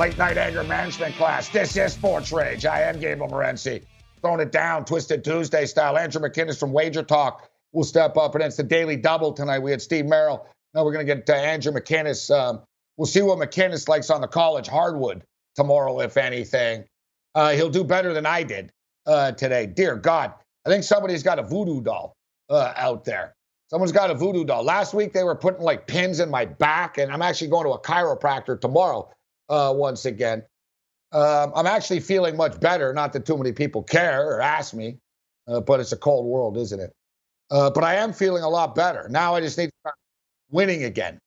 Late night anger management class. This is Sports Rage. I am Gabriel Morency. Throwing it down, Twisted Tuesday style. Andrew McKinnis from Wager Talk will step up, and it's the Daily Double tonight. We had Steve Merrill. Now we're going to get to Andrew McKinnis. Um, we'll see what McKinnis likes on the college hardwood tomorrow, if anything. Uh, he'll do better than I did uh, today. Dear God, I think somebody's got a voodoo doll uh, out there. Someone's got a voodoo doll. Last week they were putting like pins in my back, and I'm actually going to a chiropractor tomorrow uh, once again. Um, I'm actually feeling much better. Not that too many people care or ask me, uh, but it's a cold world, isn't it? Uh, but I am feeling a lot better. Now I just need to start winning again.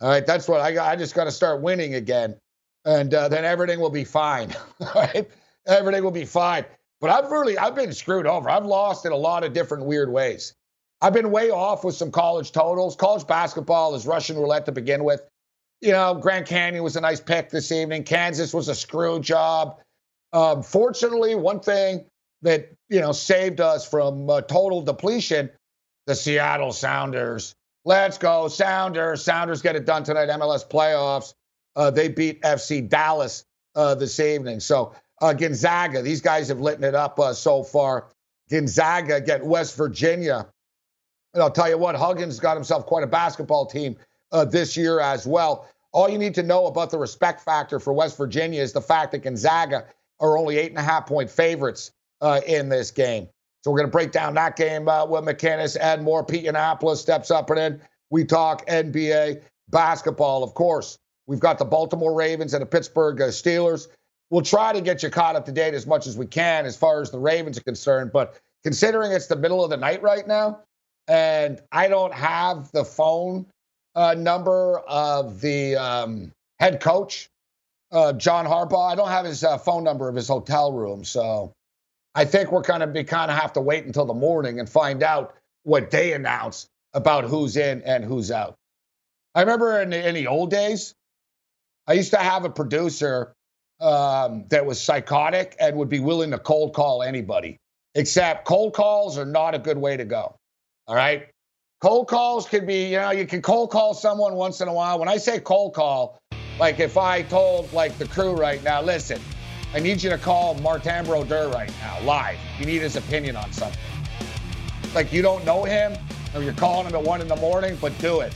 All right, that's what I got. I just got to start winning again, and uh, then everything will be fine. All right, everything will be fine. But I've really, I've been screwed over. I've lost in a lot of different weird ways. I've been way off with some college totals. College basketball is Russian roulette to begin with you know, Grand Canyon was a nice pick this evening. Kansas was a screw job. Um, fortunately, one thing that you know saved us from uh, total depletion: the Seattle Sounders. Let's go, Sounders! Sounders get it done tonight. MLS playoffs. Uh, they beat FC Dallas uh, this evening. So uh, Gonzaga, these guys have lit it up uh, so far. Gonzaga get West Virginia. And I'll tell you what, Huggins got himself quite a basketball team uh, this year as well. All you need to know about the respect factor for West Virginia is the fact that Gonzaga are only eight and a half point favorites uh, in this game. So we're going to break down that game uh, with McKinnis and more. Pete Annapolis steps up and in. We talk NBA basketball, of course. We've got the Baltimore Ravens and the Pittsburgh uh, Steelers. We'll try to get you caught up to date as much as we can as far as the Ravens are concerned. But considering it's the middle of the night right now, and I don't have the phone uh, number of the um, head coach, uh, John Harbaugh. I don't have his uh, phone number of his hotel room, so I think we're going to be kind of have to wait until the morning and find out what they announce about who's in and who's out. I remember in the, in the old days, I used to have a producer um, that was psychotic and would be willing to cold call anybody. Except cold calls are not a good way to go. All right. Cold calls could be, you know, you can cold call someone once in a while. When I say cold call, like if I told like the crew right now, listen, I need you to call Martin Brodeur right now, live. You need his opinion on something. Like you don't know him, or you're calling him at one in the morning, but do it.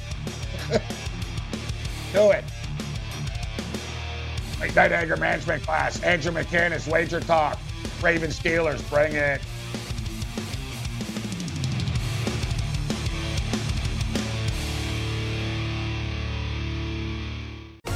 do it. Like that anger management class. Andrew McKinnis, Wager Talk. Raven Steelers, bring it.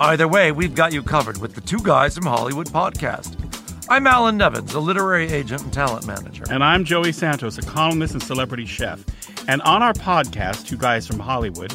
Either way, we've got you covered with the Two Guys from Hollywood podcast. I'm Alan Nevins, a literary agent and talent manager. And I'm Joey Santos, a columnist and celebrity chef. And on our podcast, Two Guys from Hollywood,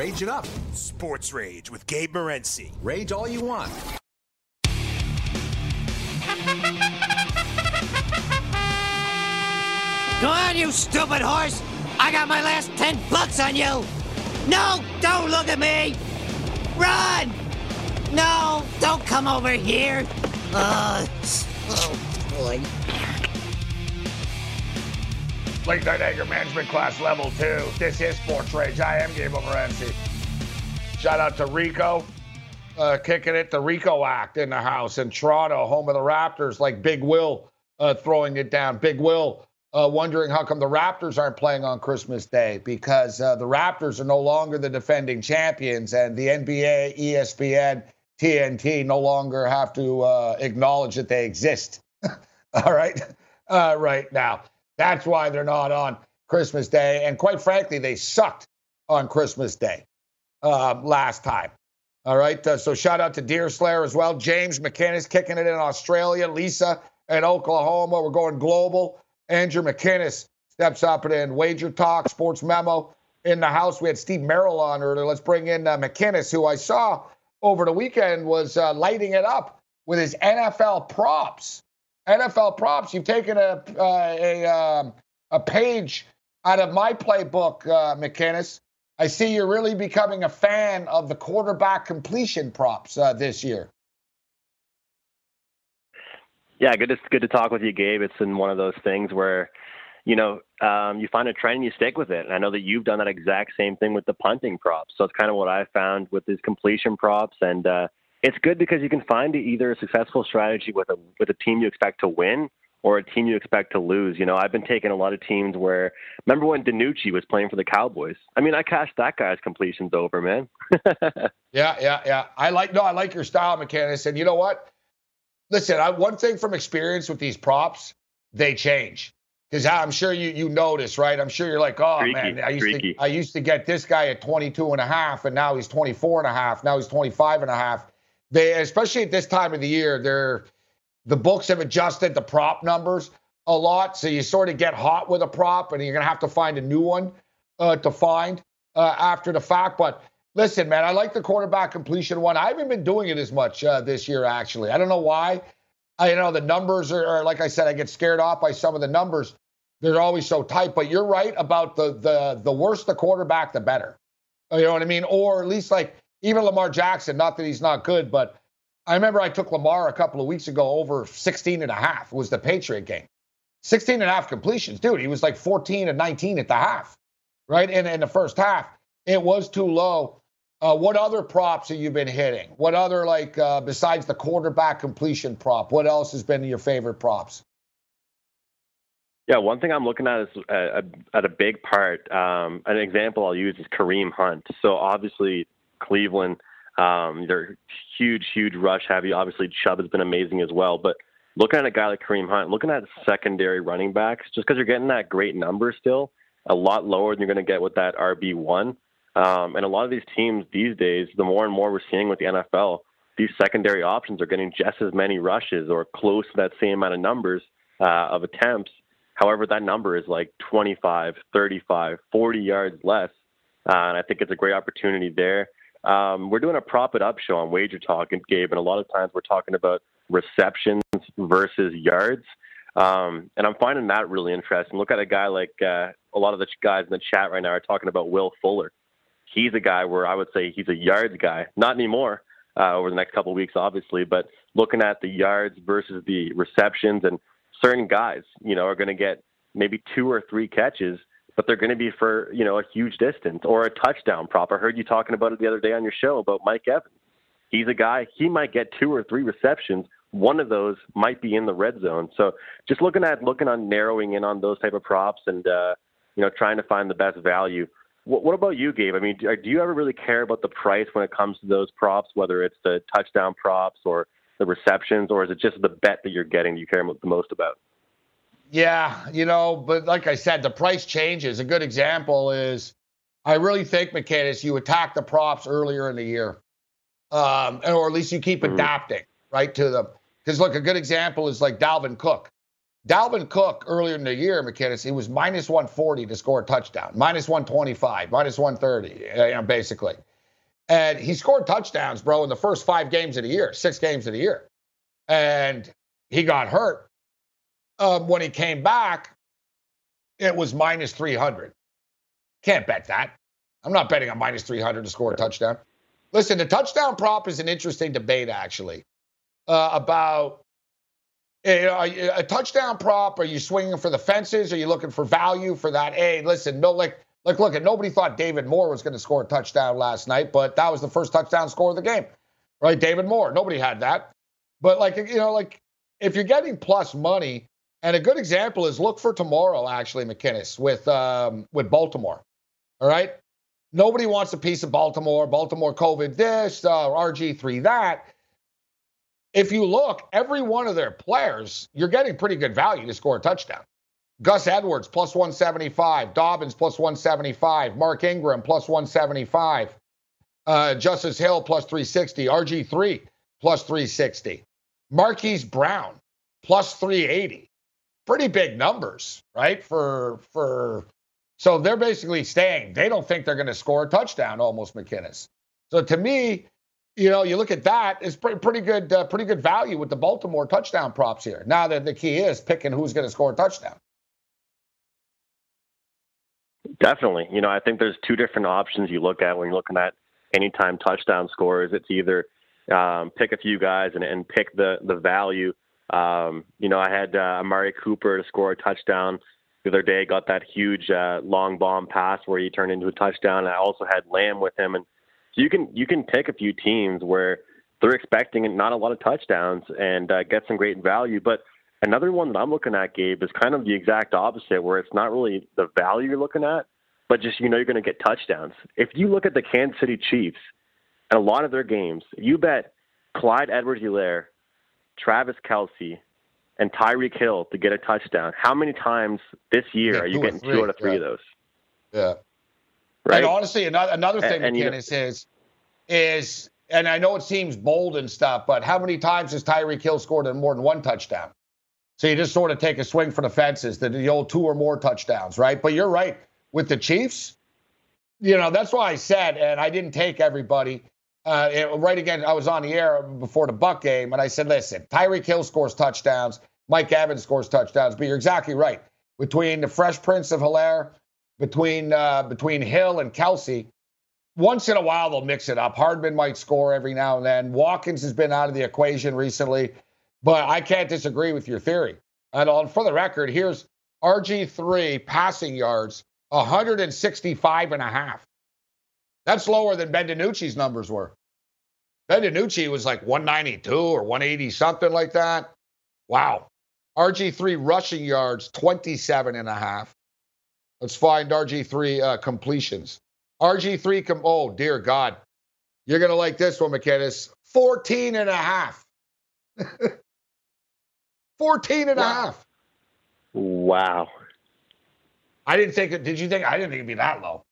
Rage it up. Sports Rage with Gabe Morency. Rage all you want. Go on, you stupid horse! I got my last ten bucks on you! No, don't look at me! Run! No, don't come over here! Uh, oh boy. Late night anger management class level two. This is Sports Rage. I am Gabriel Morency. Shout out to Rico, uh, kicking it. The Rico Act in the house in Toronto, home of the Raptors, like Big Will uh, throwing it down. Big Will uh, wondering how come the Raptors aren't playing on Christmas Day because uh, the Raptors are no longer the defending champions, and the NBA, ESPN, TNT no longer have to uh, acknowledge that they exist. All right, uh, right now. That's why they're not on Christmas Day, and quite frankly, they sucked on Christmas Day um, last time. All right, uh, so shout out to Deerslayer as well. James McKinnis kicking it in Australia. Lisa in Oklahoma. We're going global. Andrew McKinnis steps up and in Wager Talk, Sports Memo in the house. We had Steve Merrill on earlier. Let's bring in uh, McKinnis, who I saw over the weekend was uh, lighting it up with his NFL props. NFL props. You've taken a uh, a um, a page out of my playbook, uh, McKinnis. I see you're really becoming a fan of the quarterback completion props uh, this year. Yeah, good to good to talk with you, Gabe. It's in one of those things where, you know, um, you find a trend and you stick with it. And I know that you've done that exact same thing with the punting props. So it's kind of what I found with these completion props, and uh, it's good because you can find either a successful strategy with a with a team you expect to win or a team you expect to lose. You know, I've been taking a lot of teams where remember when DiNucci was playing for the Cowboys? I mean, I cashed that guy's completions over, man. yeah, yeah, yeah. I like no, I like your style, McKinnis. And you know what? listen, I, one thing from experience with these props, they change. Because I'm sure you you notice, right? I'm sure you're like, oh Freaky, man, I used freaky. to I used to get this guy at 22 and a half, and now he's 24 and a half. Now he's 25 and a half. They, especially at this time of the year, they're the books have adjusted the prop numbers a lot, so you sort of get hot with a prop, and you're gonna have to find a new one uh, to find uh, after the fact. But Listen, man, I like the quarterback completion one. I haven't been doing it as much uh, this year, actually. I don't know why. I you know the numbers are, are, like I said, I get scared off by some of the numbers. They're always so tight. But you're right about the the the worse the quarterback, the better. You know what I mean? Or at least like even Lamar Jackson. Not that he's not good, but I remember I took Lamar a couple of weeks ago over 16 and a half. Was the Patriot game? 16 and a half completions, dude. He was like 14 and 19 at the half, right? In in the first half, it was too low. Uh, what other props have you been hitting? What other like uh, besides the quarterback completion prop? What else has been your favorite props? Yeah, one thing I'm looking at is uh, at a big part. Um, an example I'll use is Kareem Hunt. So obviously Cleveland, um, they're huge, huge rush heavy. Obviously Chubb has been amazing as well. But looking at a guy like Kareem Hunt, looking at secondary running backs, just because you're getting that great number still, a lot lower than you're going to get with that RB one. Um, and a lot of these teams these days, the more and more we're seeing with the NFL, these secondary options are getting just as many rushes or close to that same amount of numbers uh, of attempts. However, that number is like 25, 35, 40 yards less. Uh, and I think it's a great opportunity there. Um, we're doing a prop it up show on Wager Talk, and Gabe, and a lot of times we're talking about receptions versus yards. Um, and I'm finding that really interesting. Look at a guy like uh, a lot of the guys in the chat right now are talking about Will Fuller he's a guy where I would say he's a yards guy. Not anymore uh, over the next couple of weeks, obviously, but looking at the yards versus the receptions and certain guys, you know, are going to get maybe two or three catches, but they're going to be for, you know, a huge distance or a touchdown prop. I heard you talking about it the other day on your show about Mike Evans. He's a guy, he might get two or three receptions. One of those might be in the red zone. So just looking at looking on narrowing in on those type of props and uh, you know trying to find the best value. What, what about you, Gabe? I mean, do, do you ever really care about the price when it comes to those props, whether it's the touchdown props or the receptions, or is it just the bet that you're getting you care the most about? Yeah, you know, but like I said, the price changes. A good example is I really think, McKinnis, you attack the props earlier in the year, um, or at least you keep mm-hmm. adapting right to them. Because look, a good example is like Dalvin Cook. Dalvin Cook earlier in the year, McKinnis, he was minus 140 to score a touchdown, minus 125, minus 130, uh, you know, basically. And he scored touchdowns, bro, in the first five games of the year, six games of the year. And he got hurt. Um, when he came back, it was minus 300. Can't bet that. I'm not betting on minus 300 to score a touchdown. Listen, the touchdown prop is an interesting debate, actually, uh, about a, a, touchdown prop. Are you swinging for the fences? Are you looking for value for that? Hey, listen, no, like, like, look, nobody thought David Moore was going to score a touchdown last night, but that was the first touchdown score of the game, right? David Moore. Nobody had that. But like, you know, like if you're getting plus money, and a good example is look for tomorrow, actually, McKinnis, with um, with Baltimore. All right. Nobody wants a piece of Baltimore. Baltimore COVID this, uh, RG3 that. If you look, every one of their players, you're getting pretty good value to score a touchdown. Gus Edwards plus 175, Dobbins plus 175, Mark Ingram plus 175, uh, Justice Hill plus 360, RG3 plus 360, Marquise Brown plus 380 pretty big numbers, right? For for so they're basically saying they don't think they're going to score a touchdown, almost McKinnis. So to me, you know, you look at that, it's pretty, pretty good, uh, pretty good value with the Baltimore touchdown props here. Now that the key is picking who's going to score a touchdown. Definitely, you know, I think there's two different options you look at when you're looking at anytime touchdown scores. It's either um, pick a few guys and, and pick the the value um, you know, I had uh, Amari Cooper to score a touchdown the other day. Got that huge uh, long bomb pass where he turned into a touchdown. I also had Lamb with him, and so you can you can pick a few teams where they're expecting not a lot of touchdowns and uh, get some great value. But another one that I'm looking at, Gabe, is kind of the exact opposite, where it's not really the value you're looking at, but just you know you're going to get touchdowns. If you look at the Kansas City Chiefs and a lot of their games, you bet Clyde Edwards-Helaire Travis Kelce, and Tyreek Hill to get a touchdown. How many times this year yeah, are you getting two out of three yeah. of those? Yeah. Right. And honestly, another another thing, and, and McKinnis, is is and I know it seems bold and stuff, but how many times has Tyreek Hill scored more than one touchdown? So you just sort of take a swing for the fences, the, the old two or more touchdowns, right? But you're right with the Chiefs. You know that's why I said, and I didn't take everybody uh, it, right again, I was on the air before the Buck game, and I said, listen, Tyreek Hill scores touchdowns, Mike Evans scores touchdowns, but you're exactly right. Between the Fresh Prince of Hilaire, between uh, between Hill and Kelce, once in a while they'll mix it up. Hardman might score every now and then. Watkins has been out of the equation recently, but I can't disagree with your theory. And on for the record, here's RG3 passing yards, 165 and a half. That's lower than Ben DiNucci's numbers were. Ben DiNucci was like 192 or 180, something like that. Wow. RG3 rushing yards, 27 and a half. Let's find RG3 uh, completions. RG3, com- oh, dear God. You're going to like this one, McKinnis. 14 and a half. 14 and wow. a half. Wow. I didn't think it, did you think, I didn't think it'd be that low.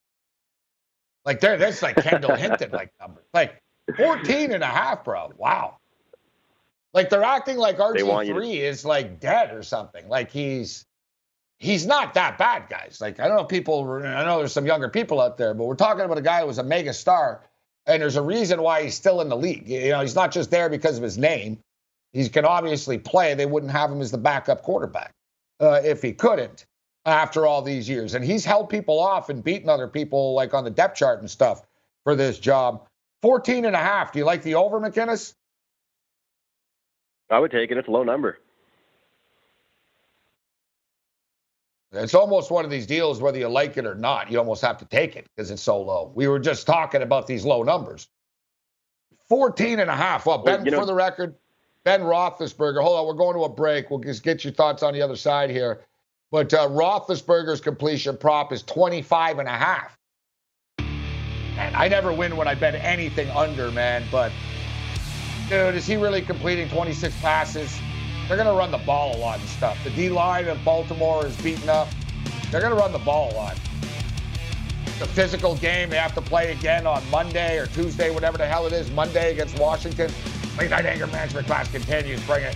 Like there, that's like Kendall Hinton like numbers. Like 14 and a half, bro. Wow. Like they're acting like RG3 to- is like dead or something. Like he's he's not that bad, guys. Like I don't know if people I know there's some younger people out there, but we're talking about a guy who was a mega star and there's a reason why he's still in the league. You know, he's not just there because of his name. He can obviously play. They wouldn't have him as the backup quarterback uh, if he couldn't after all these years. And he's held people off and beaten other people like on the depth chart and stuff for this job. 14 and a half. Do you like the over, McKinnis? I would take it. It's a low number. It's almost one of these deals, whether you like it or not, you almost have to take it because it's so low. We were just talking about these low numbers. 14 and a half. Well, Ben, well, you know, for the record, Ben Roethlisberger. Hold on, we're going to a break. We'll just get your thoughts on the other side here. But uh, Roethlisberger's completion prop is 25 and a half. And I never win when I bet anything under, man. But, dude, is he really completing 26 passes? They're going to run the ball a lot and stuff. The D line of Baltimore is beaten up. They're going to run the ball a lot. The physical game they have to play again on Monday or Tuesday, whatever the hell it is, Monday against Washington. Late night anger management class continues. Bring it.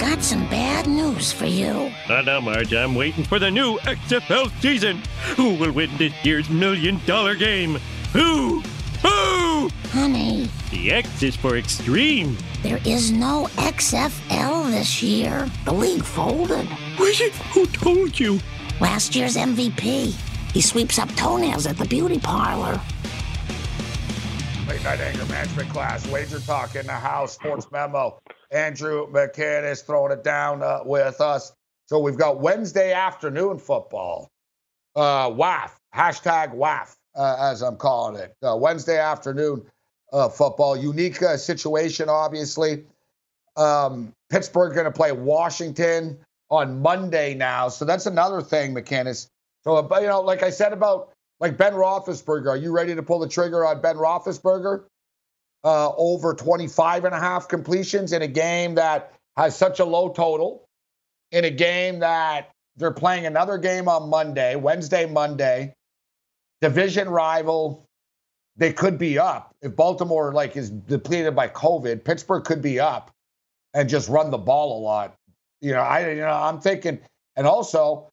Got some bad news for you. Not now, Marge. I'm waiting for the new XFL season. Who will win this year's million dollar game? Who? Who? Honey, The X is for extreme. there is no XFL this year. The league folded. Was it? Who told you? Last year's MVP. He sweeps up toenails at the beauty parlor. Late night anger management class. Wager talk in the house. Sports memo. Andrew McKinnis throwing it down uh, with us. So we've got Wednesday afternoon football. Uh, WAF. Hashtag WAF, uh, as I'm calling it. Uh, Wednesday afternoon uh, football. Unique uh, situation, obviously. Um, Pittsburgh going to play Washington on Monday now. So that's another thing, McKinnis. So, you know, like I said about like Ben Roethlisberger, are you ready to pull the trigger on Ben Roethlisberger? Uh, over 25 and a half completions in a game that has such a low total, in a game that they're playing another game on Monday, Wednesday, Monday, division rival. They could be up if Baltimore like is depleted by COVID. Pittsburgh could be up and just run the ball a lot. You know, I you know I'm thinking, and also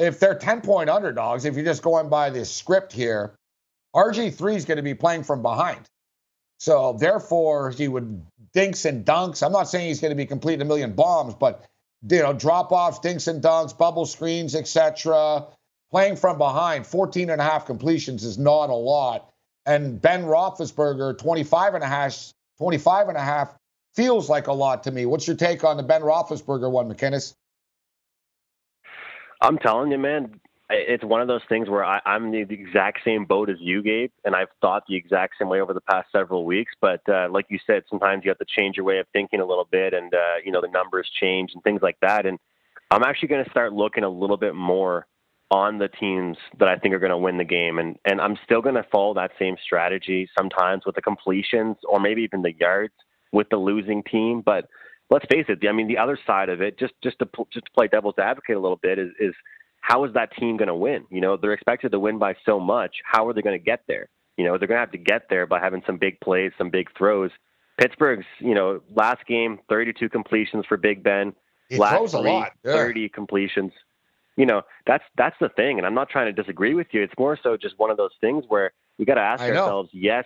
if they're 10 point underdogs, if you're just going by this script here, RG3 is going to be playing from behind. So therefore, he would dinks and dunks. I'm not saying he's going to be completing a million bombs, but you know, drop offs, dinks and dunks, bubble screens, etc. Playing from behind, 14 and a half completions is not a lot. And Ben Roethlisberger, 25 and a half, 25 and a half feels like a lot to me. What's your take on the Ben Roethlisberger one, McKinnis? I'm telling you, man, it's one of those things where I, I'm the, the exact same boat as you, Gabe, and I've thought the exact same way over the past several weeks. But uh, like you said, sometimes you have to change your way of thinking a little bit, and uh, you know the numbers change and things like that. And I'm actually going to start looking a little bit more on the teams that I think are going to win the game, and and I'm still going to follow that same strategy sometimes with the completions or maybe even the yards with the losing team, but let's face it. I mean, the other side of it, just just to just to play devil's advocate a little bit, is is how is that team going to win? You know, they're expected to win by so much. How are they going to get there? You know, they're going to have to get there by having some big plays, some big throws. Pittsburgh's, you know, last game, 32 completions for Big Ben. He last throws a three, lot. Yeah. 30 completions. You know, that's that's the thing, and I'm not trying to disagree with you. It's more so just one of those things where we got to ask I know. ourselves: Yes,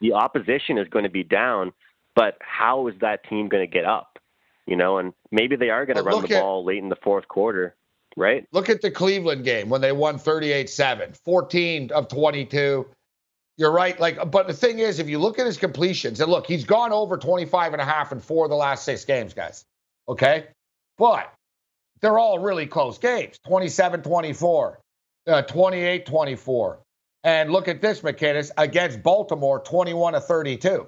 the opposition is going to be down, but how is that team going to get up? You know, and maybe they are going to run the at- ball late in the fourth quarter, right? Look at the Cleveland game when they won 38-7, 14 of 22. You're right. Like, but the thing is, if you look at his completions, and look, he's gone over 25 and a half in four of the last six games, guys. Okay. But they're all really close games 27 24, uh, 28 24. And look at this, McKinnis, against Baltimore, 21 to 32,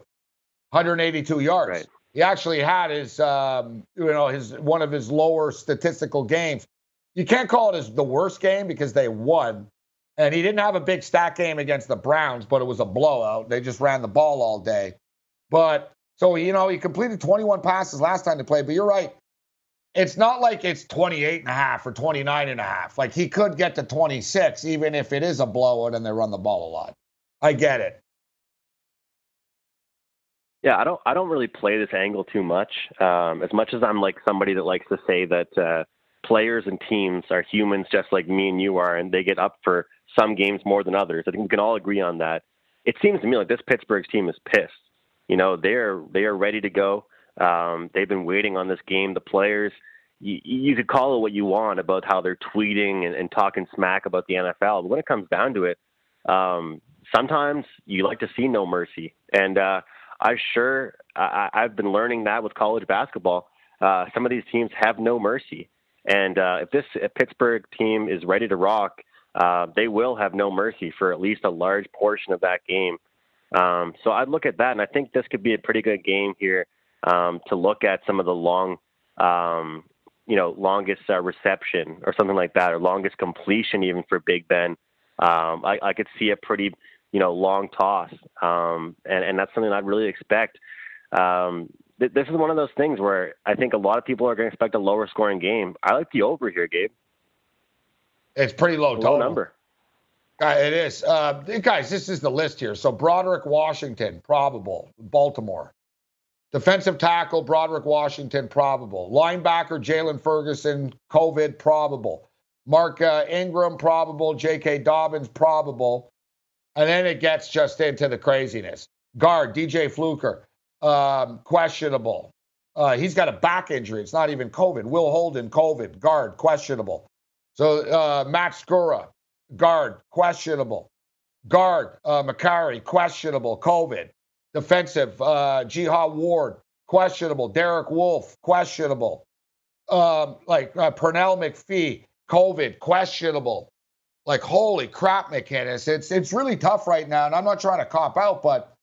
182 yards. Right. He actually had his, um, you know, his one of his lower statistical games. You can't call it as the worst game because they won, and he didn't have a big stat game against the Browns, but it was a blowout. They just ran the ball all day. But so you know, he completed 21 passes last time they played. But you're right. It's not like it's 28 and a half or 29 and a half. Like he could get to 26 even if it is a blowout and they run the ball a lot. I get it. Yeah, I don't. I don't really play this angle too much. Um, as much as I'm like somebody that likes to say that uh, players and teams are humans, just like me and you are, and they get up for some games more than others. I think we can all agree on that. It seems to me like this Pittsburgh's team is pissed. You know, they're they are ready to go. Um, they've been waiting on this game. The players, you, you could call it what you want about how they're tweeting and, and talking smack about the NFL, but when it comes down to it, um, sometimes you like to see no mercy. And uh, I sure I, I've been learning that with college basketball. Uh, some of these teams have no mercy, and uh, if this if Pittsburgh team is ready to rock, uh, they will have no mercy for at least a large portion of that game. Um, so I'd look at that, and I think this could be a pretty good game here um, to look at some of the long, um, you know, longest uh, reception or something like that, or longest completion even for Big Ben. Um, I, I could see a pretty, you know, long toss, um, and and that's something I'd really expect. Um, th- this is one of those things where I think a lot of people are going to expect a lower scoring game. I like the over here, Gabe. It's pretty low, low number. Uh, it is. Uh, guys, this is the list here. So Broderick Washington, probable. Baltimore. Defensive tackle, Broderick Washington, probable. Linebacker, Jaylon Ferguson, COVID, probable. Mark uh, Ingram, probable. J.K. Dobbins, probable. And then it gets just into the craziness. Guard, DJ Fluker, um, questionable. Uh, he's got a back injury. It's not even COVID. Will Holden, COVID. Guard, questionable. So uh, Matt Skura, guard, questionable. Guard, uh, Mekari, questionable. COVID defensive. Uh, Jihad Ward, questionable. Derek Wolfe, questionable. Um, like uh, Pernell McPhee, COVID, questionable. Like holy crap, McKinnis, it's it's really tough right now, and I'm not trying to cop out, but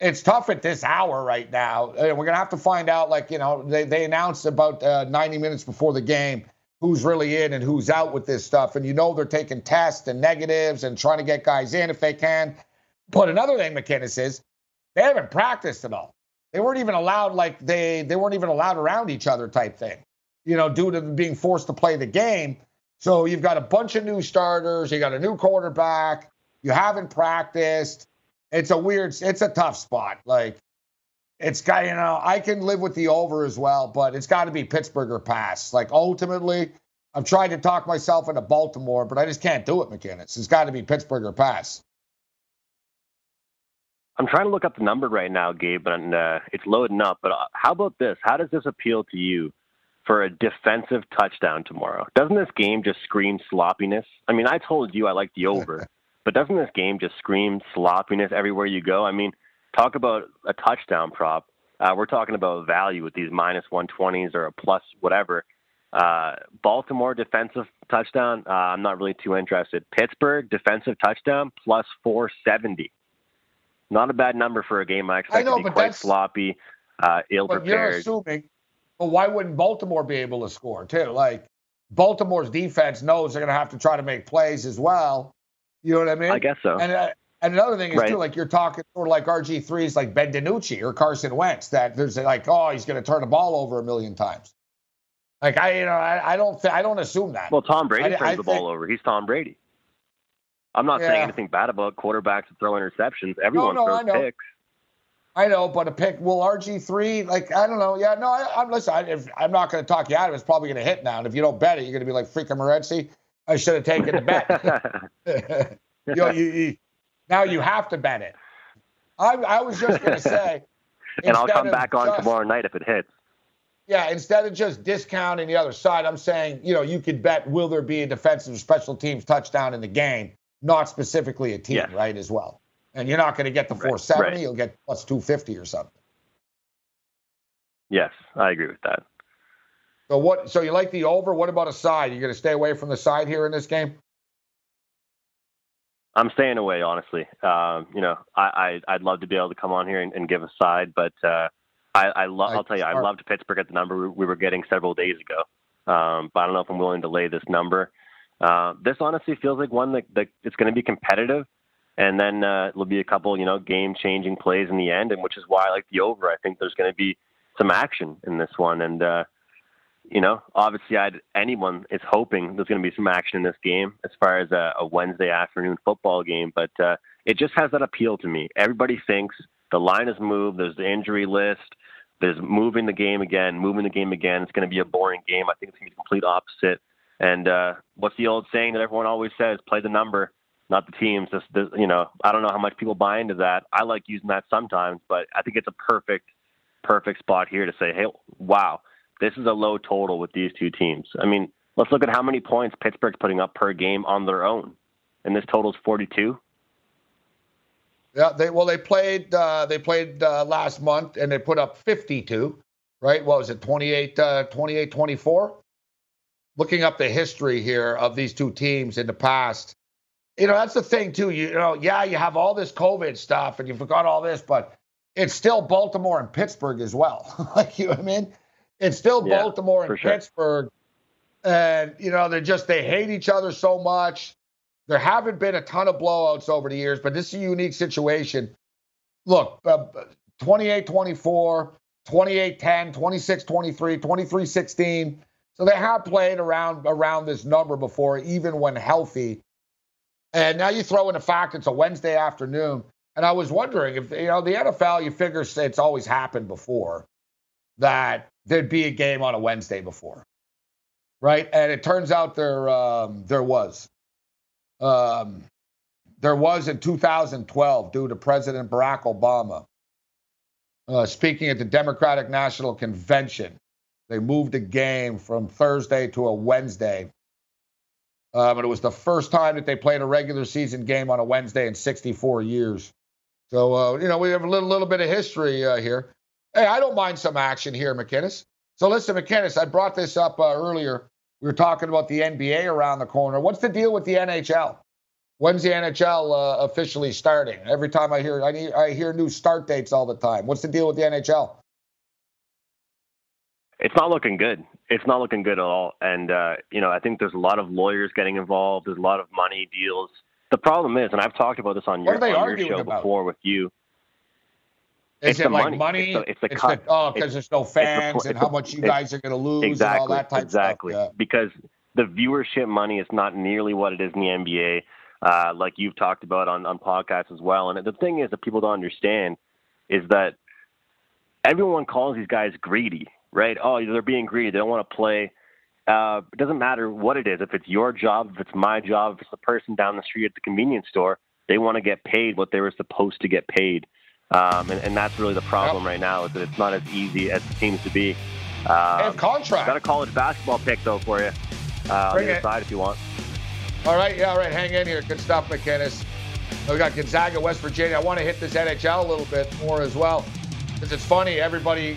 it's tough at this hour right now. And we're gonna have to find out. Like you know, they they announced about uh, 90 minutes before the game who's really in and who's out with this stuff, and you know they're taking tests and negatives and trying to get guys in if they can. But another thing, McKinnis is they haven't practiced at all. They weren't even allowed, like they they weren't even allowed around each other type thing, you know, due to being forced to play the game. So you've got a bunch of new starters, you got a new quarterback, you haven't practiced. It's a weird, it's a tough spot. Like it's got, you know, I can live with the over as well, but it's got to be Pittsburgh or pass. Like ultimately, I've tried to talk myself into Baltimore, but I just can't do it, McKinnis. It's got to be Pittsburgh or pass. I'm trying to look up the number right now, Gabe, and uh, it's loading up. But uh, how about this? How does this appeal to you for a defensive touchdown tomorrow? Doesn't this game just scream sloppiness? I mean, I told you I like the over, but doesn't this game just scream sloppiness everywhere you go? I mean, talk about a touchdown prop. Uh, we're talking about value with these minus 120s or a plus whatever. Uh, Baltimore defensive touchdown. Uh, I'm not really too interested. Pittsburgh defensive touchdown plus 470. Not a bad number for a game I expect I know, to be quite sloppy, uh, ill prepared. You're assuming, well, why wouldn't Baltimore be able to score too? Like Baltimore's defense knows they're going to have to try to make plays as well. You know what I mean? I guess so. And, uh, and another thing is right. too, like you're talking sort of like RG threes, like Ben DiNucci or Carson Wentz. That there's like, oh, he's going to turn the ball over a million times. Like I, you know, I, I don't, th- I don't assume that. Well, Tom Brady I, turns I the think, ball over. He's Tom Brady. I'm not yeah. saying anything bad about quarterbacks that throw interceptions. Everyone no, no, throws picks. I know, but a pick will RG three like I don't know. Yeah, no, I, am listen. I, if, I'm not going to talk you out of it. It's probably going to hit now, and if you don't bet it, you're going to be like freaking Morency. I should have taken the bet. you, know, you, you, now you have to bet it. I, I was just going to say. and I'll come back on just, tomorrow night if it hits. Yeah, instead of just discounting the other side, I'm saying, you know, you could bet will there be a defensive special teams touchdown in the game, not specifically a team, yeah. right, as well. And you're not going to get the 470, right. you'll get plus 250 or something. Yes, I agree with that. So what so you like the over? What about a side? You're going to stay away from the side here in this game? I'm staying away, honestly. Um, you know, I, I would love to be able to come on here and, and give a side, but uh, I, I love. I'll tell you, I loved Pittsburgh at the number we were getting several days ago. Um, but I don't know if I'm willing to lay this number. Uh, this honestly feels like one that, that it's going to be competitive, and then uh, there'll be a couple, you know, game-changing plays in the end, and which is why I like the over. I think there's going to be some action in this one, and uh, you know, obviously, I'd, anyone is hoping there's going to be some action in this game as far as a, a Wednesday afternoon football game, but uh, it just has that appeal to me. Everybody thinks the line has moved. There's the injury list. There's moving the game again, moving the game again. It's going to be a boring game. I think it's going to be the complete opposite. And uh, what's the old saying that everyone always says? Play the number, not the teams. This, you know, I don't know how much people buy into that. I like using that sometimes, but I think it's a perfect, perfect spot here to say, hey, wow, this is a low total with these two teams. I mean, let's look at how many points Pittsburgh's putting up per game on their own, and this total's 42. Yeah, they well they played uh, they played uh, last month and they put up 52, right? What was it 28 uh, 28 24? Looking up the history here of these two teams in the past. You know, that's the thing too. You, you know, yeah, you have all this COVID stuff and you forgot all this, but it's still Baltimore and Pittsburgh as well. like you know I mean? It's still yeah, Baltimore and sure. Pittsburgh. And you know, they're just they hate each other so much there haven't been a ton of blowouts over the years, but this is a unique situation. Look, uh, 28 24, 28 10, 26 23, 23 16. So they have played around around this number before, even when healthy. And now you throw in the fact it's a Wednesday afternoon. And I was wondering if, you know, the NFL, you figure it's always happened before that there'd be a game on a Wednesday before. Right. And it turns out there um, there was um, there was in 2012 due to President Barack Obama uh, speaking at the Democratic National Convention. They moved the game from Thursday to a Wednesday. Um, and it was the first time that they played a regular season game on a Wednesday in 64 years. So, uh, you know, we have a little, little bit of history uh, here. Hey, I don't mind some action here, McKinnis. So, listen, McKinnis, I brought this up uh, earlier we were talking about the NBA around the corner. What's the deal with the NHL? When's the NHL uh, officially starting? Every time I hear I, need, I hear new start dates all the time. What's the deal with the NHL? It's not looking good. It's not looking good at all. And uh, you know, I think there's a lot of lawyers getting involved. There's a lot of money deals. The problem is, and I've talked about this on your, on your show about? before with you. Is it's it like money? money? It's the, it's the it's cut. The, oh, because there's no fans the, and how much you guys are going to lose exactly, and all that type exactly. of stuff. Yeah. Because the viewership money is not nearly what it is in the NBA, uh, like you've talked about on, on podcasts as well. And the thing is that people don't understand is that everyone calls these guys greedy, right? Oh, they're being greedy. They don't want to play. Uh, it doesn't matter what it is. If it's your job, if it's my job, if it's the person down the street at the convenience store, they want to get paid what they were supposed to get paid. Um, and, and, that's really the problem yep. right now is that it's not as easy as it seems to be. Um, contract. Got a college basketball pick though for you uh, on the other side if you want. All right, yeah, all right. Hang in here. Good stuff, McKinnis. We got Gonzaga, West Virginia. I want to hit this NHL a little bit more as well because it's funny. Everybody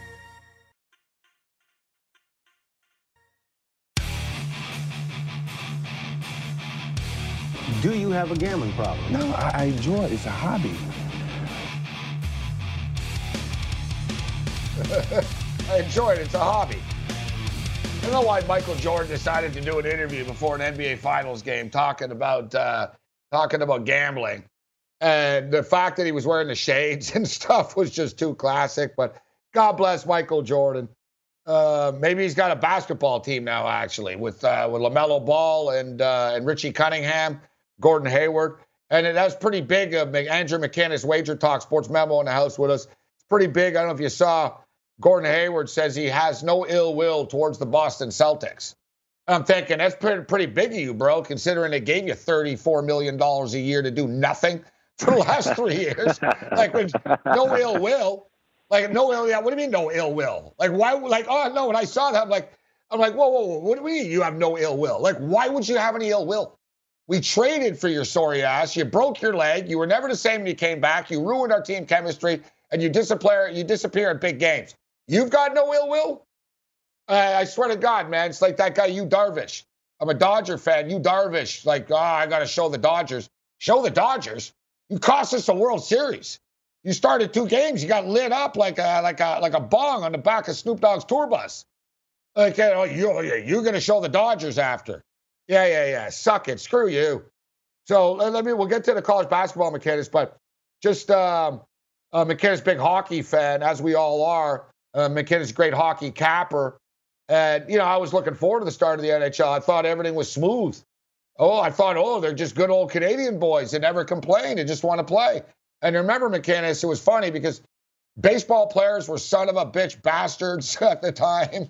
Do you have a gambling problem? No, I, I enjoy it. It's a hobby. I enjoy it. It's a hobby. I don't know why Michael Jordan decided to do an interview before an NBA Finals game talking about uh, talking about gambling, and the fact that he was wearing the shades and stuff was just too classic. But God bless Michael Jordan. Uh, maybe he's got a basketball team now, actually, with uh, with Lamelo Ball and uh, and Richie Cunningham, Gordon Hayward, and that's pretty big. Uh, Andrew McKinnis, Wager Talk Sports Memo in the house with us. It's pretty big. I don't know if you saw Gordon Hayward says he has no ill will towards the Boston Celtics. I'm thinking that's pretty, pretty big of you, bro, considering they gave you $34 million a year to do nothing for the last three years. like, no ill will. Like no ill. Yeah, what do you mean no ill will? Like why? Like oh no. When I saw that, I'm like, I'm like, whoa, whoa, whoa. What do you mean you have no ill will? Like why would you have any ill will? We traded for your sorry ass. You broke your leg. You were never the same when you came back. You ruined our team chemistry, and you disappear. You disappear at big games. You've got no ill will. Uh, I swear to God, man, it's like that guy, you Darvish. I'm a Dodger fan. Yu Darvish, like, oh, I got to show the Dodgers. Show the Dodgers. You cost us a World Series. You started two games. You got lit up like a like a like a bong on the back of Snoop Dogg's tour bus. Like, you know, you, you're going to show the Dodgers after. Yeah, yeah, yeah. Suck it. Screw you. So let me. We'll get to the college basketball mechanics, but just um, uh, McKinnis, big hockey fan, as we all are. Uh, great hockey capper. And, you know, I was looking forward to the start of the NHL. I thought everything was smooth. Oh, I thought, oh, they're just good old Canadian boys that never complain and just want to play. And remember, McKinnis, it was funny because baseball players were son of a bitch bastards at the time.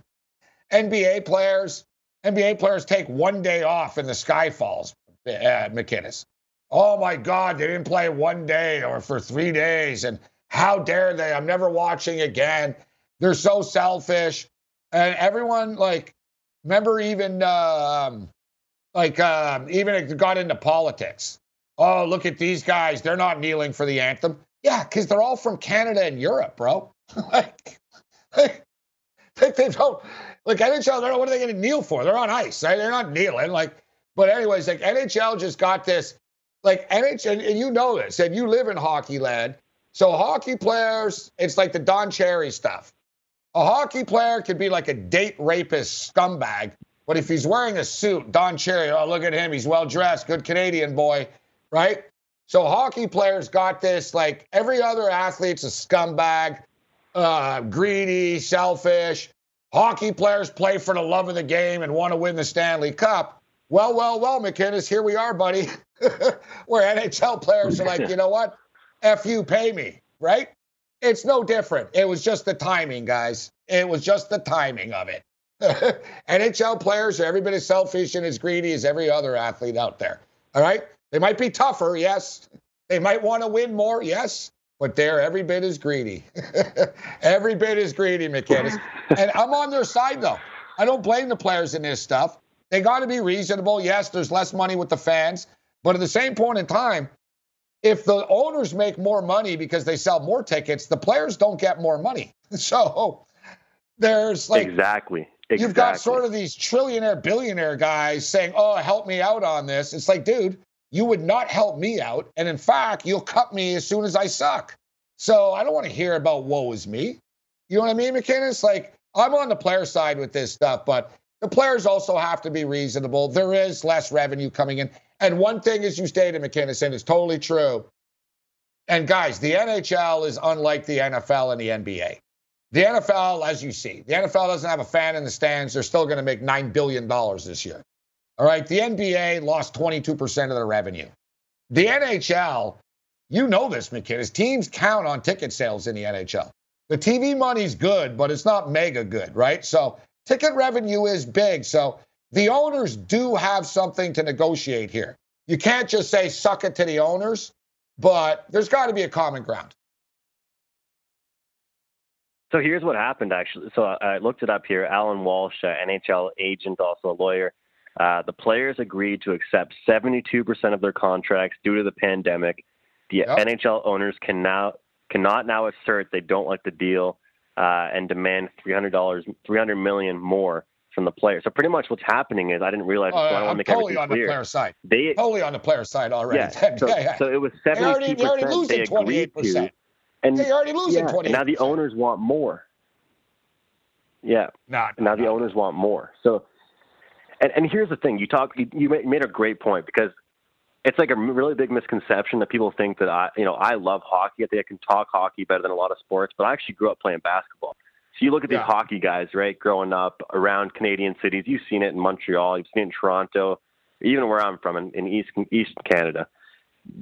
NBA players, NBA players take one day off in the sky falls, uh, McKinnis. Oh my God, they didn't play one day or for three days. And how dare they? I'm never watching again. They're so selfish and everyone like remember even um, like um, even if it got into politics. Oh, look at these guys; they're not kneeling for the anthem. Yeah, because they're all from Canada and Europe, bro. like, like, they don't like NHL. They're, what are they going to kneel for? They're on ice. Right? They're not kneeling. Like, but anyways, like NHL just got this. Like NHL, and, and you know this, and you live in hockey land. So hockey players, it's like the Don Cherry stuff. A hockey player could be like a date rapist scumbag, but if he's wearing a suit, Don Cherry, oh, look at him. He's well dressed, good Canadian boy, right? So hockey players got this, like every other athlete's a scumbag, uh, greedy, selfish. Hockey players play for the love of the game and want to win the Stanley Cup. Well, well, well, McKinnis, here we are, buddy. Where NHL players are like, you know what? F you, pay me, right? It's no different. It was just the timing, guys. It was just the timing of it. NHL players are every bit as selfish and as greedy as every other athlete out there. All right? They might be tougher, yes. They might want to win more, yes. But they're every bit as greedy. every bit as greedy, McKinnis. and I'm on their side, though. I don't blame the players in this stuff. They got to be reasonable. Yes, there's less money with the fans. But at the same point in time, if the owners make more money because they sell more tickets, the players don't get more money. So there's like exactly. exactly. You've got sort of these trillionaire, billionaire guys saying, "Oh, help me out on this." It's like, dude, you would not help me out, and in fact, you'll cut me as soon as I suck. So I don't want to hear about woe is me. You know what I mean, McKinnis? Like I'm on the player side with this stuff, but the players also have to be reasonable. There is less revenue coming in. And one thing, as you stated, McKinnis, and it's totally true. And guys, the NHL is unlike the NFL and the NBA. The NFL, as you see, the NFL doesn't have a fan in the stands. They're still going to make $9 billion this year. All right. The NBA lost 22% of their revenue. The NHL, you know this, McKinnis, teams count on ticket sales in the NHL. The TV money's good, but it's not mega good, right? So ticket revenue is big. So the owners do have something to negotiate here. You can't just say suck it to the owners, but there's got to be a common ground. So here's what happened actually. So I looked it up here. Allan Walsh, uh, NHL agent, also a lawyer. Uh, the players agreed to accept 72% of their contracts due to the pandemic. The yep. NHL owners can now cannot now assert they don't like the deal uh, and demand $300, 300 million more from the player. So pretty much what's happening is I didn't realize. Oh, so I want to make totally on clear. the player side. They totally on the player side already. Yeah. So, yeah, yeah. so it was seventy two percent. They agreed to, and they already losing. Yeah, now the owners want more. Yeah. Nah, now the owners want more. So, and and here's the thing: you talk, you, you made a great point because it's like a really big misconception that people think that I, you know, I love hockey. I think I can talk hockey better than a lot of sports, but I actually grew up playing basketball. So you look at these yeah. hockey guys, right, growing up around Canadian cities. You've seen it in Montreal, you've seen it in Toronto, even where I'm from in, in East East Canada.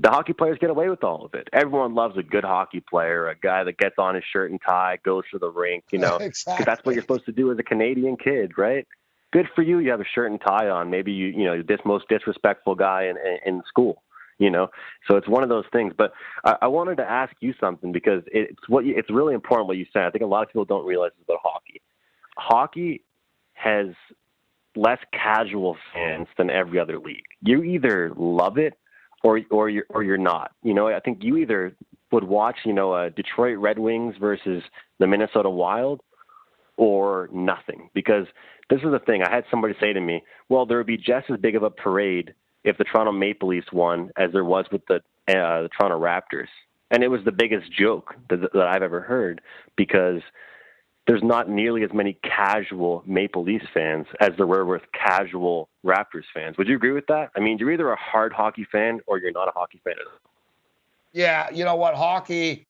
The hockey players get away with all of it. Everyone loves a good hockey player, a guy that gets on his shirt and tie, goes to the rink, you know, because exactly. that's what you're supposed to do as a Canadian kid, right? Good for you. You have a shirt and tie on. Maybe you, you know, this most disrespectful guy in, in, school. you know. So it's one of those things. But I, I wanted to ask you something because it's what you, it's really important what you said. I think a lot of people don't realize this about hockey. Hockey has less casual fans than every other league. You either love it or or you're or you're not. You know, I think you either would watch, you know, a Detroit Red Wings versus the Minnesota Wild or nothing because this is the thing. I had somebody say to me, "Well, there would be just as big of a parade if the Toronto Maple Leafs won as there was with the uh, the Toronto Raptors." And it was the biggest joke that, that I've ever heard because there's not nearly as many casual Maple Leafs fans as there were with casual Raptors fans. Would you agree with that? I mean, you're either a hard hockey fan or you're not a hockey fan at all. Yeah, you know what? Hockey,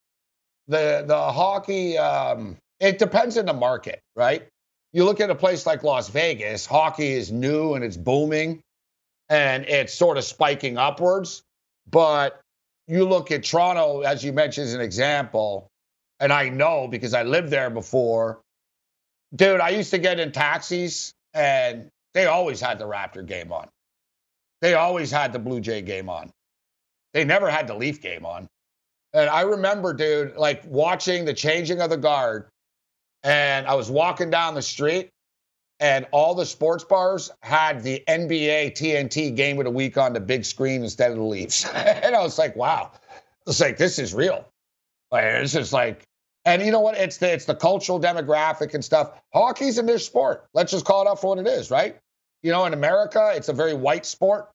the the hockey, um, it depends on the market, right? You look at a place like Las Vegas, hockey is new and it's booming, and it's sort of spiking upwards. But you look at Toronto, as you mentioned as an example, and I know because I lived there before. Dude, I used to get in taxis and they always had the Raptor game on. They always had the Blue Jay game on. They never had the Leaf game on. And I remember, dude, like watching the changing of the guard. And I was walking down the street and all the sports bars had the NBA TNT game of the week on the big screen instead of the Leafs. and I was like, wow. It's like, this is real. Like, it's just like, and you know what? It's the it's the cultural demographic and stuff. Hockey's a niche sport. Let's just call it out for what it is, right? You know, in America, it's a very white sport.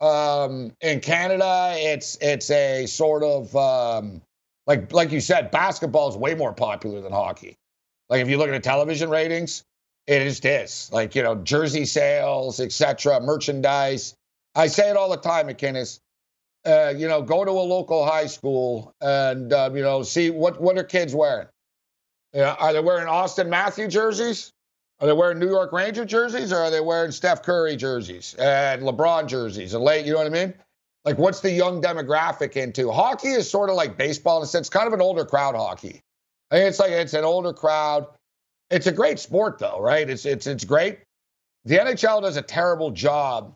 Um, in Canada, it's it's a sort of um, like like you said, basketball is way more popular than hockey. Like if you look at the television ratings, it is this. Like you know, jersey sales, etc., merchandise. I say it all the time, McKinnis. Uh, you know, go to a local high school and uh, you know see what what are kids wearing. You know, are they wearing Auston Matthew jerseys? Are they wearing New York Ranger jerseys, or are they wearing Steph Curry jerseys and LeBron jerseys and late? You know what I mean? Like, what's the young demographic into? Hockey is sort of like baseball in a sense, kind of an older crowd hockey. I it's like it's an older crowd. It's a great sport, though, right? It's it's it's great. The NHL does a terrible job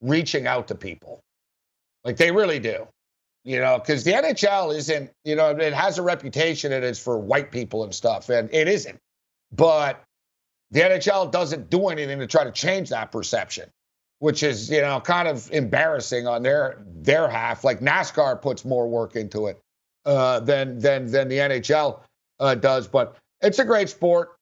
reaching out to people. Like they really do. You know, because the NHL isn't, you know, it has a reputation and it's for white people and stuff, and it isn't. But the NHL doesn't do anything to try to change that perception, which is, you know, kind of embarrassing on their their half. Like NASCAR puts more work into it uh, than than than the NHL uh, does. But it's a great sport.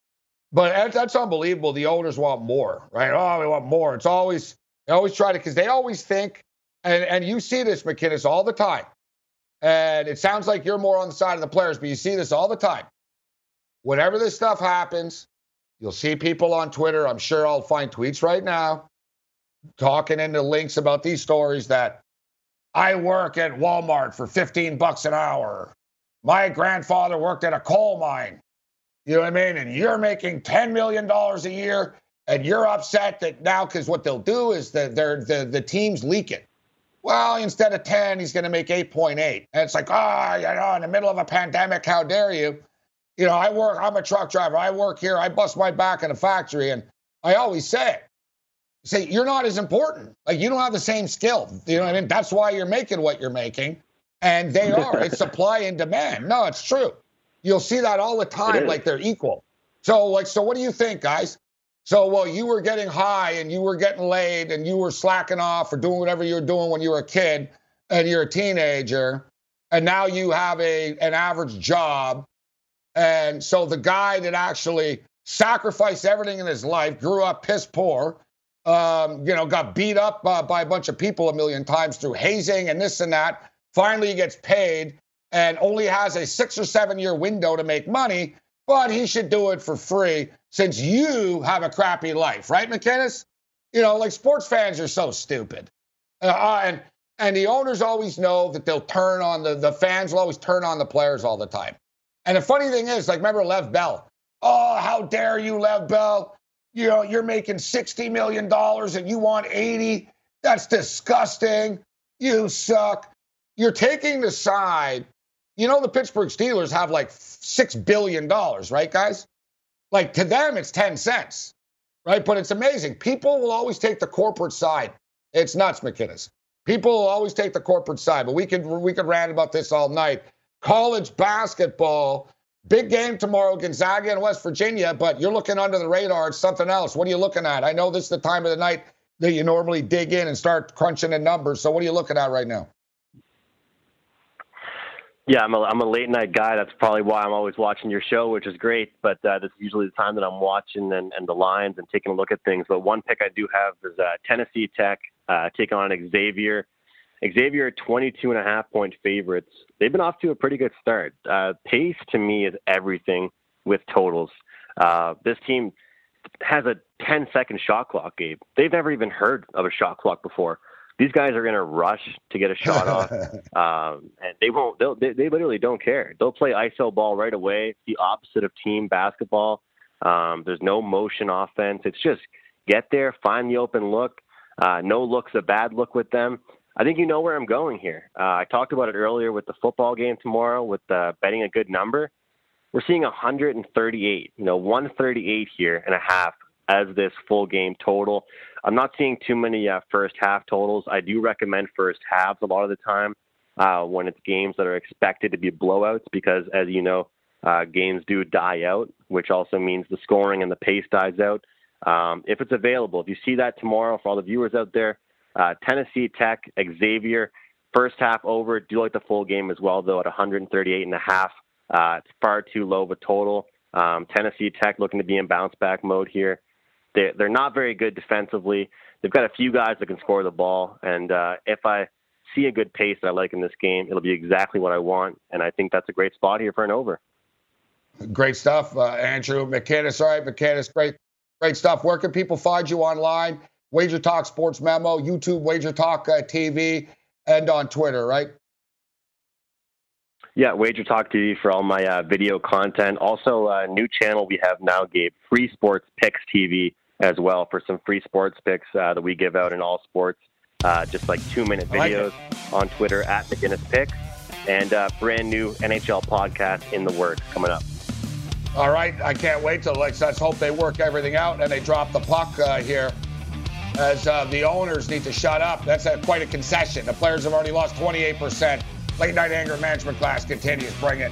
But that's unbelievable. The owners want more, right? Oh, we want more. It's always they always try to because they always think and and you see this, McKinnis, all the time. And it sounds like you're more on the side of the players, but you see this all the time. Whenever this stuff happens, you'll see people on Twitter. I'm sure I'll find tweets right now talking into links about these stories that I work at Walmart for 15 bucks an hour. My grandfather worked at a coal mine. You know what I mean? And you're making $10 million a year and you're upset that now because what they'll do is that they're the, the teams leak it well, instead of 10, he's going to make 8.8. And it's like, ah, oh, you know, in the middle of a pandemic, how dare you? You know, I work, I'm a truck driver. I work here. I bust my back in a factory. And I always say. Say, you're not as important. Like, you don't have the same skill. You know what I mean? That's why you're making what you're making. And they are. it's supply and demand. No, it's true. You'll see that all the time, like they're equal. So, like, so what do you think, guys? So, well, you were getting high and you were getting laid and you were slacking off or doing whatever you were doing when you were a kid and you're a teenager, and now you have a an average job. And so the guy that actually sacrificed everything in his life, grew up piss poor, um, you know, got beat up uh, by a bunch of people a million times through hazing and this and that. Finally, he gets paid and only has a six or seven year window to make money, but he should do it for free since you have a crappy life, right, McKinnis? You know, like sports fans are so stupid. Uh, uh, and and the owners always know that they'll turn on the the fans will always turn on the players all the time. And the funny thing is, like, remember Le'Veon Bell? Oh, how dare you, Le'Veon Bell? You know, you're making $60 million and you want 80. That's disgusting. You suck. You're taking the side. You know, the Pittsburgh Steelers have like $6 billion, right, guys? Like to them, it's 10 cents, right? But it's amazing. People will always take the corporate side. It's nuts, McKinnis. People will always take the corporate side, but we could we could rant about this all night. College basketball, big game tomorrow, Gonzaga and West Virginia, but you're looking under the radar. It's something else. What are you looking at? I know this is the time of the night that you normally dig in and start crunching the numbers. So what are you looking at right now? Yeah, I'm a, I'm a late night guy. That's probably why I'm always watching your show, which is great. But uh, this is usually the time that I'm watching and, and the lines and taking a look at things. But one pick I do have is uh, Tennessee Tech uh, taking on Xavier. Xavier 22 and a half point favorites. They've been off to a pretty good start. Uh, pace to me is everything with totals. Uh, this team has a 10 second shot clock, Gabe. They've never even heard of a shot clock before these guys are going to rush to get a shot off, um, and they won't. They'll, they they literally don't care. They'll play iso ball right away. the opposite of team basketball. Um, there's no motion offense. It's just get there, find the open look. Uh, no look's a bad look with them. I think you know where I'm going here. Uh, I talked about it earlier with the football game tomorrow with uh, betting a good number. We're seeing 138, you know, 138 here and a half as this full game total. I'm not seeing too many uh, first half totals. I do recommend first halves a lot of the time uh, when it's games that are expected to be blowouts because, as you know, uh, games do die out, which also means the scoring and the pace dies out. Um, if it's available, if you see that tomorrow for all the viewers out there, uh, Tennessee Tech, Xavier, first half over. Do like the full game as well, though, at 138 and a half. Uh, it's far too low of a total. Um, Tennessee Tech looking to be in bounce back mode here. They, they're not very good defensively. They've got a few guys that can score the ball, and uh, if I see a good pace that I like in this game, it'll be exactly what I want, and I think that's a great spot here for an over. Great stuff, uh, Andrew McKinnis. All right, McKinnis, great, great stuff. Where can people find you online? Wager Talk Sports Memo, YouTube, Wager Talk uh, TV, and on Twitter, right? Yeah, Wager Talk TV for all my uh, video content. Also, a new channel we have now, Gabe, Free Sports Picks TV as well for some free sports picks uh, that we give out in all sports. Uh, just like two minute videos like on Twitter at McGinnis Picks, and uh, brand new NHL podcast in the works coming up. All right, I can't wait till let's, let's hope they work everything out and they drop the puck uh, here. As uh, the owners need to shut up. That's a, quite a concession. The players have already lost 28%. Late night anger management class continues. Bring it.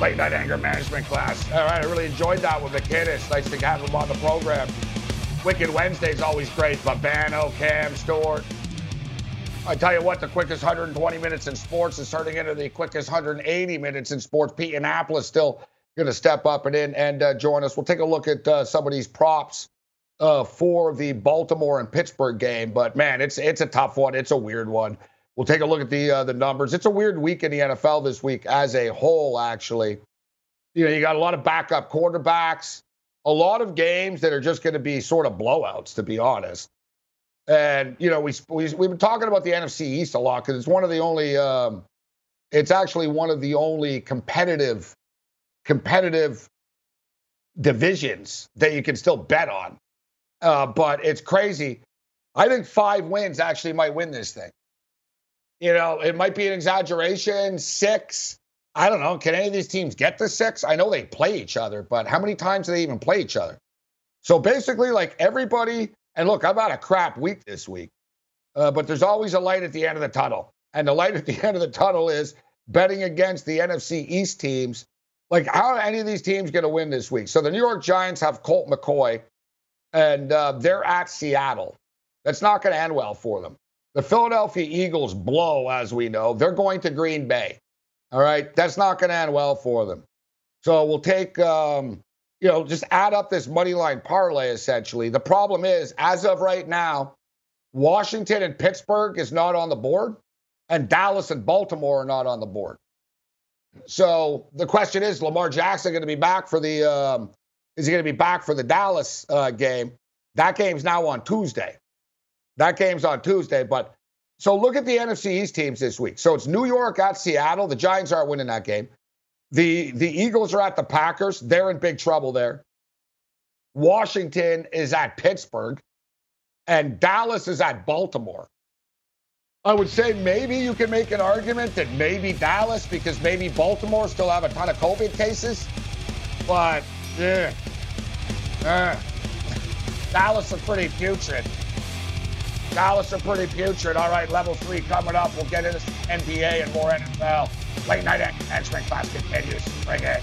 Late night anger management class. All right, I really enjoyed that with McKinnis. Nice to have him on the program. Wicked Wednesday is always great. Babano, Cam, Stewart. I tell you what, the quickest 120 minutes in sports is turning into the quickest 180 minutes in sports. Pete Annapolis still going to step up and in and uh, join us. We'll take a look at uh, some of these props uh, for the Baltimore and Pittsburgh game. But man, it's it's a tough one. It's a weird one. We'll take a look at the uh, the numbers. It's a weird week in the NFL this week as a whole. Actually, you know, you got a lot of backup quarterbacks, a lot of games that are just going to be sort of blowouts, to be honest. And you know, we, we we've been talking about the NFC East a lot because it's one of the only. Um, it's actually one of the only competitive competitive divisions that you can still bet on. Uh, but it's crazy. I think five wins actually might win this thing. You know, it might be an exaggeration. Six. I don't know. Can any of these teams get to six? I know they play each other, but how many times do they even play each other? So basically, like everybody, and look, I've had a crap week this week, uh, but there's always a light at the end of the tunnel. And the light at the end of the tunnel is betting against the NFC East teams. Like, how are any of these teams going to win this week? So the New York Giants have Colt McCoy, and uh, they're at Seattle. That's not going to end well for them. The Philadelphia Eagles blow, as we know. They're going to Green Bay. All right. That's not going to end well for them. So we'll take, um, you know, just add up this money line parlay essentially. The problem is, as of right now, Washington and Pittsburgh is not on the board, and Dallas and Baltimore are not on the board. So the question is, Lamar Jackson going to be back for the um, is he going to be back for the Dallas uh, game? That game's now on Tuesday. That game's on Tuesday. But so look at the NFC East teams this week. So it's New York at Seattle. The Giants aren't winning that game. The the Eagles are at the Packers. They're in big trouble there. Washington is at Pittsburgh, and Dallas is at Baltimore. I would say maybe you can make an argument that maybe Dallas, because maybe Baltimore still have a ton of COVID cases. But yeah, uh, Dallas are pretty putrid. Dallas are pretty putrid. All right, level three coming up. We'll get into NBA and more NFL. Late night enhancement class continues. Bring it.